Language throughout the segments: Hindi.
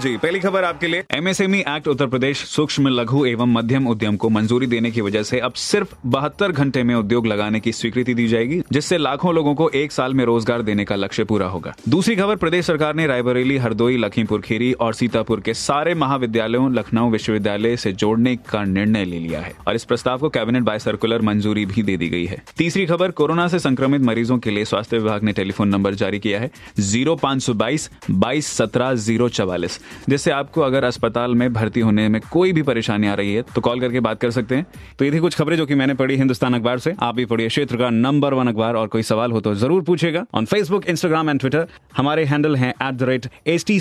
जी, पहली खबर आपके लिए। एमएसएमई एक्ट उत्तर प्रदेश, सूक्ष्म लघु एवं मध्यम उद्यम को मंजूरी देने की वजह से अब सिर्फ़ बहत्तर घंटे में उद्योग लगाने की स्वीकृति दी जाएगी, जिससे लाखों लोगों को एक साल में रोज़गार देने का लक्ष्य पूरा होगा। दूसरी खबर, प्रदेश सरकार ने रायबरेली, हरदोई, लखीमपुर खीरी और सीतापुर के सारे महाविद्यालयों, लखनऊ विश्वविद्यालय से जोड़ने का निर्णय ले लिया है और इस प्रस्ताव को कैबिनेट बाय सर्कुलर मंजूरी भी दे दी गई है। तीसरी खबर, कोरोना से संक्रमित मरीजों के लिए स्वास्थ्य विभाग ने टेलीफोन नंबर जारी किया है, ज़ीरो पाँच सौ बाईस बाईस सत्रह, ज़ीरो चवालीस। जिससे आपको अगर अस्पताल में भर्ती होने में कोई भी परेशानी आ रही है तो कॉल करके बात कर सकते हैं। तो ये थी कुछ खबरें जो कि मैंने पढ़ी हिंदुस्तान अखबार से। आप भी पढ़िए क्षेत्र का नंबर वन अखबार और कोई सवाल हो तो ज़रूर पूछेगा on Facebook Instagram and Twitter हमारे हैंडल है at the rate H T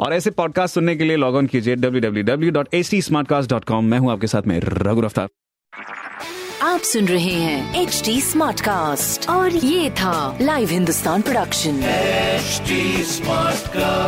और ऐसे पॉडकास्ट सुनने के लिए लॉग ऑन कीजिए W W W dot H T मैं हूँ आपके साथ में रघु रफ्तार। आप सुन रहे हैं एच डी स्मार्ट कास्ट और ये था live Hindustan production HD Smartcast.